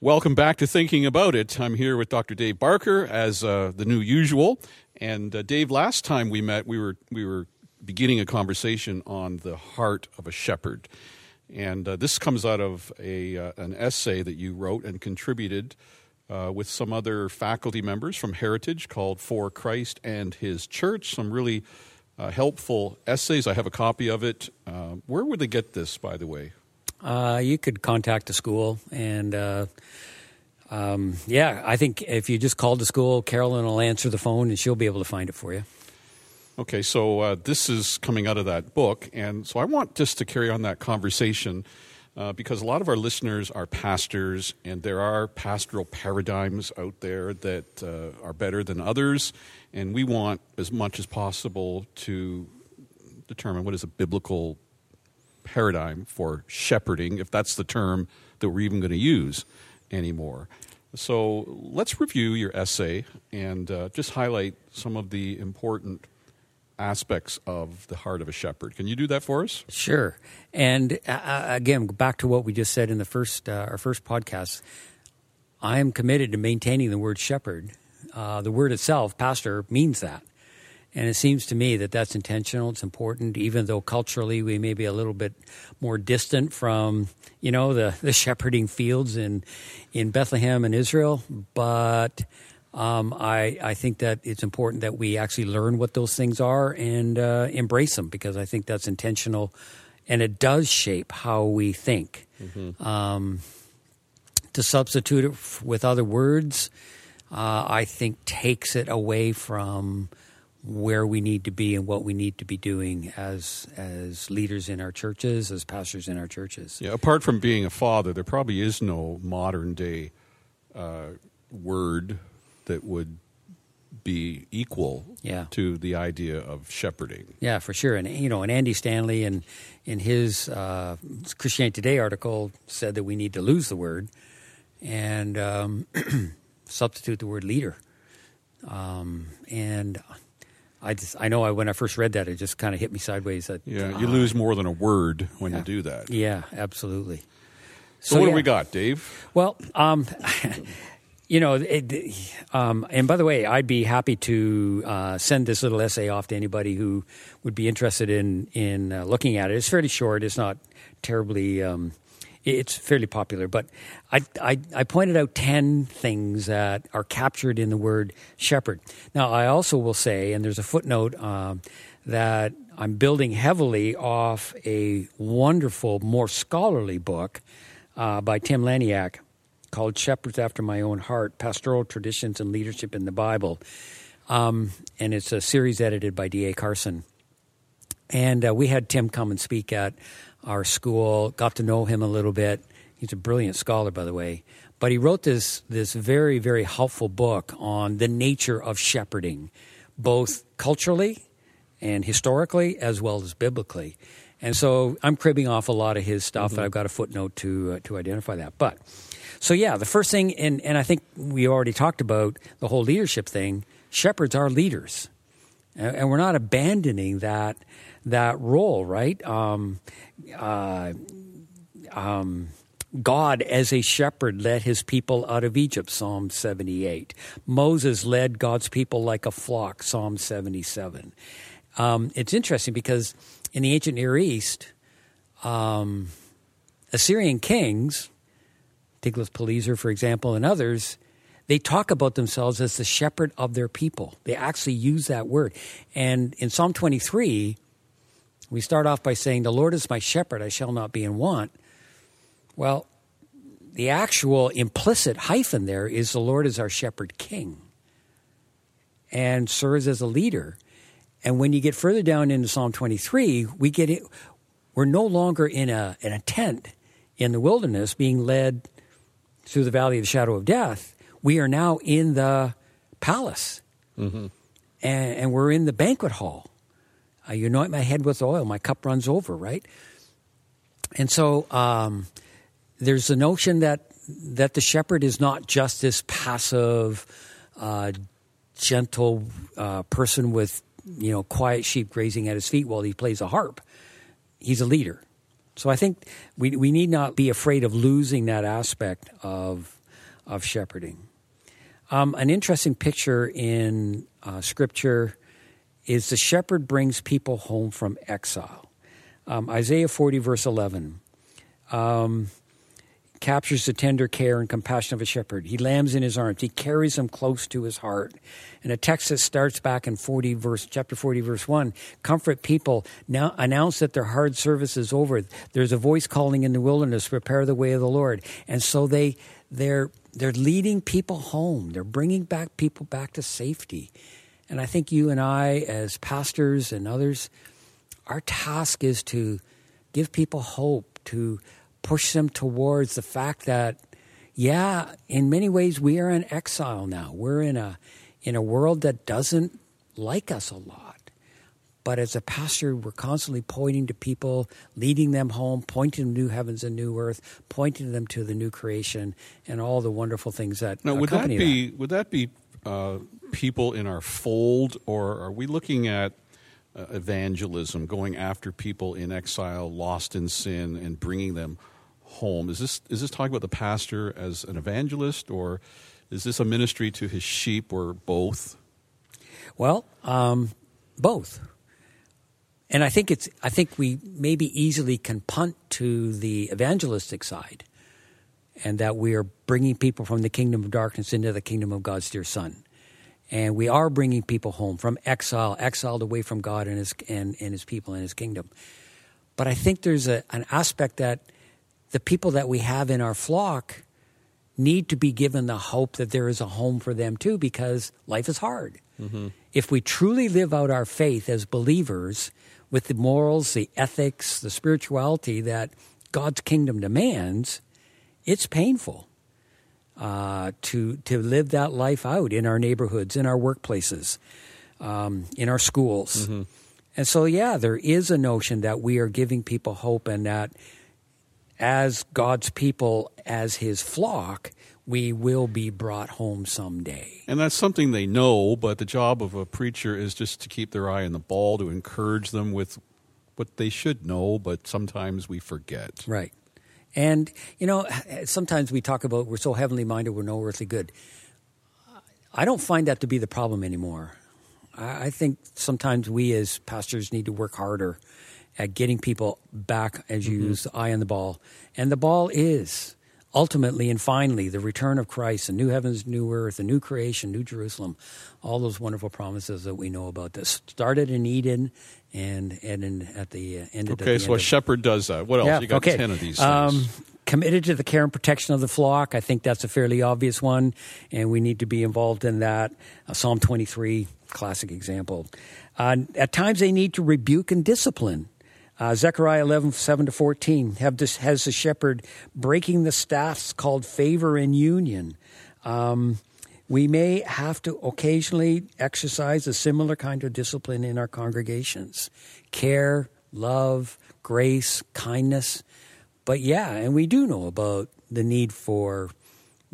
Welcome back to Thinking About It. I'm here with Dr. Dave Barker as uh, the new usual. And uh, Dave, last time we met, we were we were beginning a conversation on the heart of a shepherd, and uh, this comes out of a uh, an essay that you wrote and contributed uh, with some other faculty members from Heritage called "For Christ and His Church." Some really uh, helpful essays. I have a copy of it. where would they get this, by the way? Uh, you could contact the school, and uh, um, yeah, I think if you just call the school, Carolyn will answer the phone, and she'll be able to find it for you. Okay, so uh, this is coming out of that book, and so I want just to carry on that conversation uh, because a lot of our listeners are pastors, and there are pastoral paradigms out there that uh, are better than others, and we want as much as possible to determine what is a biblical paradigm for shepherding, if that's the term that we're even going to use anymore. So let's review your essay and uh, just highlight some of the important aspects of the heart of a shepherd. Can you do that for us? Sure. And uh, uh again, back to what we just said in the first uh, our first podcast. I am committed to maintaining the word shepherd. Uh, the word itself, pastor, means that. And it seems to me that that's intentional. It's important, even though culturally we may be a little bit more distant from, you know, the, the shepherding fields in in Bethlehem and Israel. But um, I I think that it's important that we actually learn what those things are and uh, embrace them because I think that's intentional, and it does shape how we think. Mm-hmm. Um, to substitute it with other words, uh, I think takes it away from where we need to be and what we need to be doing as as leaders in our churches, as pastors in our churches. Yeah, apart from being a father, there probably is no modern day uh, word that would be equal yeah. to the idea of shepherding. Yeah, for sure. And you know, and Andy Stanley and in his uh, Christianity Today article said that we need to lose the word and um, substitute the word leader. Um, and I just I know I, when I first read that it just kind of hit me sideways. That yeah, you uh, lose more than a word when yeah. you do that. Yeah, absolutely. So, so what yeah. do we got, Dave? Well, um, you know, it, um, and by the way, I'd be happy to uh, send this little essay off to anybody who would be interested in in uh, looking at it. It's fairly short. It's not terribly. Um, it's fairly popular. But I, I, I, pointed out 10 things that are captured in the word shepherd. Now, I also will say, and there's a footnote um, that I'm building heavily off a wonderful, more scholarly book uh, by Tim Laniak called Shepherds After My Own Heart Pastoral Traditions and Leadership in the Bible. Um, and it's a series edited by D.A. Carson. And uh, we had Tim come and speak at our school, got to know him a little bit. He's a brilliant scholar, by the way. But he wrote this, this very, very helpful book on the nature of shepherding, both culturally and historically, as well as biblically. And so I'm cribbing off a lot of his stuff, mm-hmm. and I've got a footnote to, uh, to identify that. But so, yeah, the first thing, and, and I think we already talked about the whole leadership thing shepherds are leaders. And we're not abandoning that that role, right? Um, uh, um, God, as a shepherd, led his people out of Egypt, Psalm 78. Moses led God's people like a flock, Psalm 77. Um, it's interesting because in the ancient Near East, um, Assyrian kings, Tiglath-Pileser, for example, and others, they talk about themselves as the shepherd of their people. They actually use that word. And in Psalm 23, we start off by saying, The Lord is my shepherd, I shall not be in want. Well, the actual implicit hyphen there is the Lord is our shepherd king and serves as a leader. And when you get further down into Psalm 23, we get it, we're no longer in a, in a tent in the wilderness being led through the valley of the shadow of death. We are now in the palace. Mm-hmm. And, and we're in the banquet hall. Uh, you anoint my head with oil, my cup runs over, right? And so um, there's the notion that that the shepherd is not just this passive, uh, gentle uh, person with you know quiet sheep grazing at his feet while he plays a harp. He's a leader. So I think we, we need not be afraid of losing that aspect of, of shepherding. Um, an interesting picture in uh, Scripture is the shepherd brings people home from exile. Um, Isaiah 40, verse 11. Um, captures the tender care and compassion of a shepherd. He lambs in his arms. He carries them close to his heart. And a text that starts back in 40 verse, chapter 40 verse 1, comfort people, now announce that their hard service is over. There's a voice calling in the wilderness, prepare the way of the Lord. And so they, they're, they're leading people home. They're bringing back people back to safety. And I think you and I, as pastors and others, our task is to give people hope, to push them towards the fact that, yeah, in many ways we are in exile now. We're in a in a world that doesn't like us a lot. But as a pastor, we're constantly pointing to people, leading them home, pointing to new heavens and new earth, pointing them to the new creation and all the wonderful things that now, would that be that. would that be uh, people in our fold, or are we looking at uh, evangelism, going after people in exile, lost in sin, and bringing them home. Is this is this talking about the pastor as an evangelist, or is this a ministry to his sheep, or both? Well, um, both. And I think it's I think we maybe easily can punt to the evangelistic side, and that we are bringing people from the kingdom of darkness into the kingdom of God's dear Son. And we are bringing people home from exile, exiled away from God and his, and, and his people and his kingdom. But I think there's a, an aspect that the people that we have in our flock need to be given the hope that there is a home for them too, because life is hard. Mm-hmm. If we truly live out our faith as believers with the morals, the ethics, the spirituality that God's kingdom demands, it's painful uh, to to live that life out in our neighborhoods, in our workplaces, um, in our schools. Mm-hmm. And so, yeah, there is a notion that we are giving people hope, and that as God's people, as His flock, we will be brought home someday. And that's something they know, but the job of a preacher is just to keep their eye on the ball, to encourage them with what they should know, but sometimes we forget. Right. And, you know, sometimes we talk about we're so heavenly minded, we're no earthly good. I don't find that to be the problem anymore. I think sometimes we as pastors need to work harder at getting people back, as you mm-hmm. use the eye on the ball. And the ball is ultimately and finally the return of Christ, a new heavens, new earth, a new creation, new Jerusalem, all those wonderful promises that we know about. This started in Eden and and in, at the uh, end. Okay, the so a shepherd does that. What else? Yeah, you got okay. ten of these. Um, committed to the care and protection of the flock. I think that's a fairly obvious one, and we need to be involved in that. Uh, Psalm twenty three, classic example. Uh, at times, they need to rebuke and discipline. Uh, Zechariah 11, 7 to 14 have this, has the shepherd breaking the staffs called favor and union. Um, we may have to occasionally exercise a similar kind of discipline in our congregations care, love, grace, kindness. But yeah, and we do know about the need for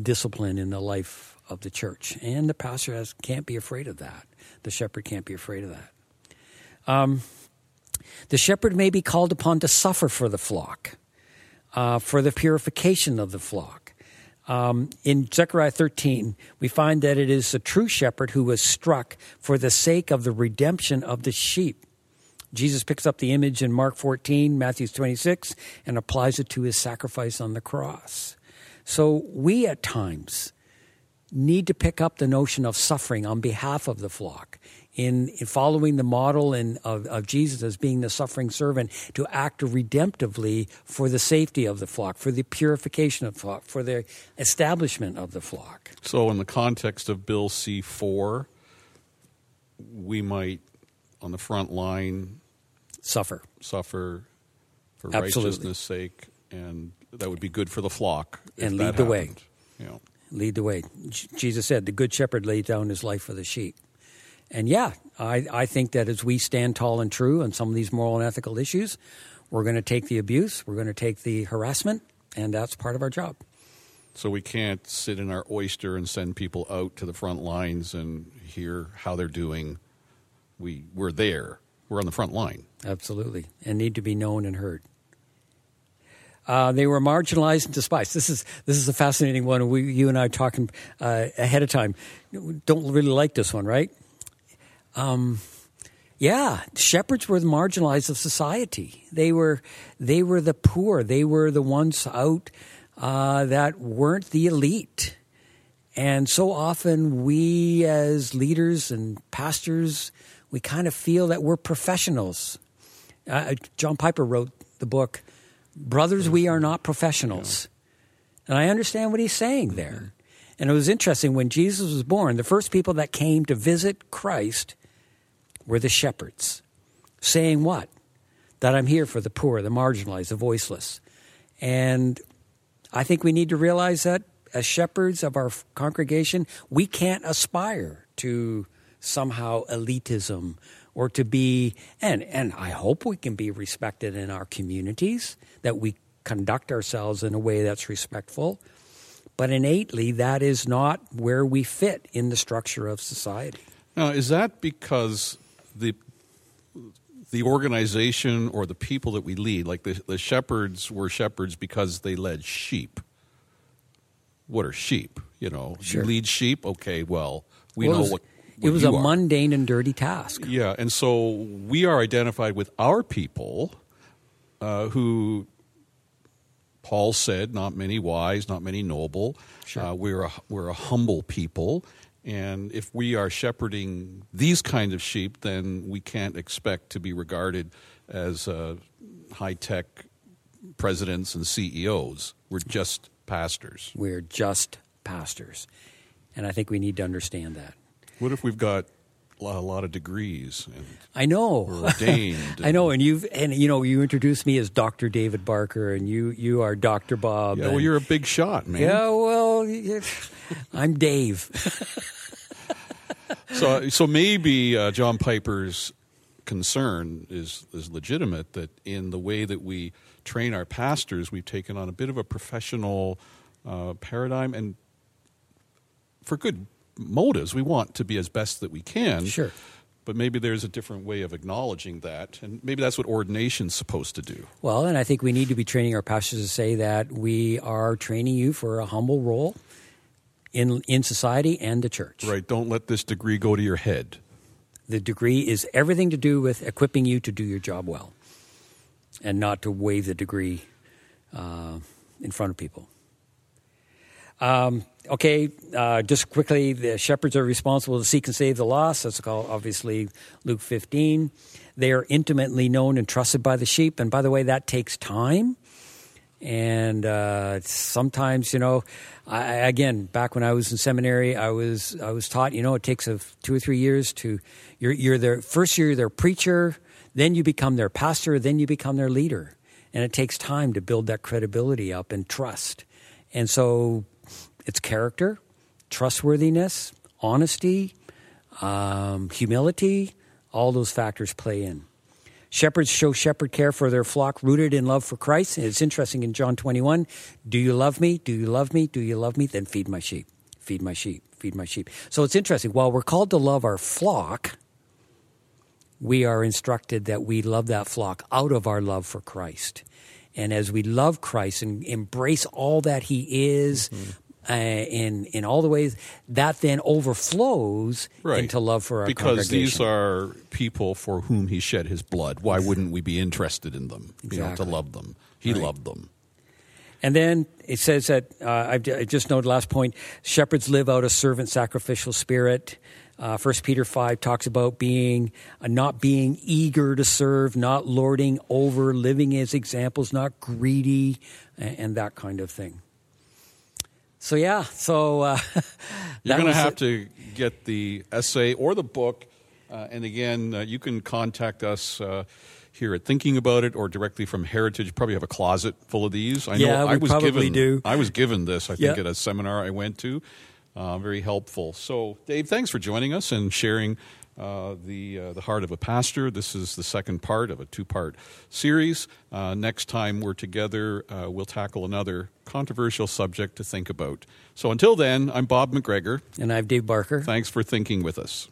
discipline in the life of the church. And the pastor has, can't be afraid of that. The shepherd can't be afraid of that. Um, the shepherd may be called upon to suffer for the flock, uh, for the purification of the flock. Um, in Zechariah 13, we find that it is the true shepherd who was struck for the sake of the redemption of the sheep. Jesus picks up the image in Mark 14, Matthew 26, and applies it to his sacrifice on the cross. So we at times need to pick up the notion of suffering on behalf of the flock in, in following the model in, of, of Jesus as being the suffering servant to act redemptively for the safety of the flock, for the purification of the flock, for the establishment of the flock. So, in the context of Bill C 4, we might, on the front line, suffer. Suffer for Absolutely. righteousness' sake, and that would be good for the flock. And lead the happened. way. Lead the way. J- Jesus said, The good shepherd laid down his life for the sheep. And yeah, I, I think that as we stand tall and true on some of these moral and ethical issues, we're going to take the abuse, we're going to take the harassment, and that's part of our job. So we can't sit in our oyster and send people out to the front lines and hear how they're doing. We we're there. We're on the front line. Absolutely, and need to be known and heard. Uh, they were marginalized and despised. This is this is a fascinating one. We, you and I are talking uh, ahead of time. Don't really like this one, right? Um, yeah, shepherds were the marginalized of society. They were they were the poor. They were the ones out uh, that weren't the elite. And so often we as leaders and pastors, we kind of feel that we're professionals. Uh, John Piper wrote the book, Brothers, We Are Not Professionals. And I understand what he's saying there. Mm-hmm. And it was interesting when Jesus was born, the first people that came to visit Christ were the shepherds, saying what? That I'm here for the poor, the marginalized, the voiceless. And I think we need to realize that as shepherds of our congregation, we can't aspire to somehow elitism or to be and and I hope we can be respected in our communities that we conduct ourselves in a way that's respectful but innately that is not where we fit in the structure of society now is that because the the organization or the people that we lead like the, the shepherds were shepherds because they led sheep what are sheep you know sure. you lead sheep okay well we well, know what it was a are. mundane and dirty task. Yeah, and so we are identified with our people uh, who Paul said, not many wise, not many noble. Sure. Uh, we're, a, we're a humble people. And if we are shepherding these kind of sheep, then we can't expect to be regarded as uh, high tech presidents and CEOs. We're just pastors. We're just pastors. And I think we need to understand that. What if we've got a lot of degrees? I know. ordained. I know, and you've and you know you introduced me as Doctor David Barker, and you you are Doctor Bob. Yeah, and, well, you're a big shot, man. Yeah, well, I'm Dave. so so maybe uh, John Piper's concern is is legitimate that in the way that we train our pastors, we've taken on a bit of a professional uh, paradigm, and for good motives. We want to be as best that we can. Sure. But maybe there's a different way of acknowledging that, and maybe that's what ordination's supposed to do. Well, and I think we need to be training our pastors to say that we are training you for a humble role in in society and the church. Right. Don't let this degree go to your head. The degree is everything to do with equipping you to do your job well, and not to wave the degree uh, in front of people. Um, okay, uh, just quickly, the shepherds are responsible to seek and save the lost. That's called obviously Luke 15. They are intimately known and trusted by the sheep. And by the way, that takes time. And uh, sometimes, you know, I, again, back when I was in seminary, I was I was taught, you know, it takes a, two or three years to you're you're their first year their preacher, then you become their pastor, then you become their leader, and it takes time to build that credibility up and trust. And so it's character, trustworthiness, honesty, um, humility, all those factors play in. Shepherds show shepherd care for their flock rooted in love for Christ. And it's interesting in John 21 Do you love me? Do you love me? Do you love me? Then feed my sheep. Feed my sheep. Feed my sheep. So it's interesting. While we're called to love our flock, we are instructed that we love that flock out of our love for Christ. And as we love Christ and embrace all that He is, mm-hmm uh, in in all the ways that then overflows right. into love for our because these are people for whom he shed his blood. Why wouldn't we be interested in them? Exactly. You know, to love them. He right. loved them. And then it says that uh, I've, I just noted last point: shepherds live out a servant sacrificial spirit. Uh, First Peter five talks about being uh, not being eager to serve, not lording over, living as examples, not greedy, and, and that kind of thing. So yeah, so uh, you're going to have to get the essay or the book, uh, and again, uh, you can contact us uh, here at Thinking About It or directly from Heritage. Probably have a closet full of these. I know yeah, I was given, do. I was given this. I think at a seminar I went to. Uh, very helpful. So, Dave, thanks for joining us and sharing uh, the uh, the heart of a pastor. This is the second part of a two part series. Uh, next time we're together, uh, we'll tackle another controversial subject to think about. So until then, I'm Bob McGregor, and I'm Dave Barker. Thanks for thinking with us.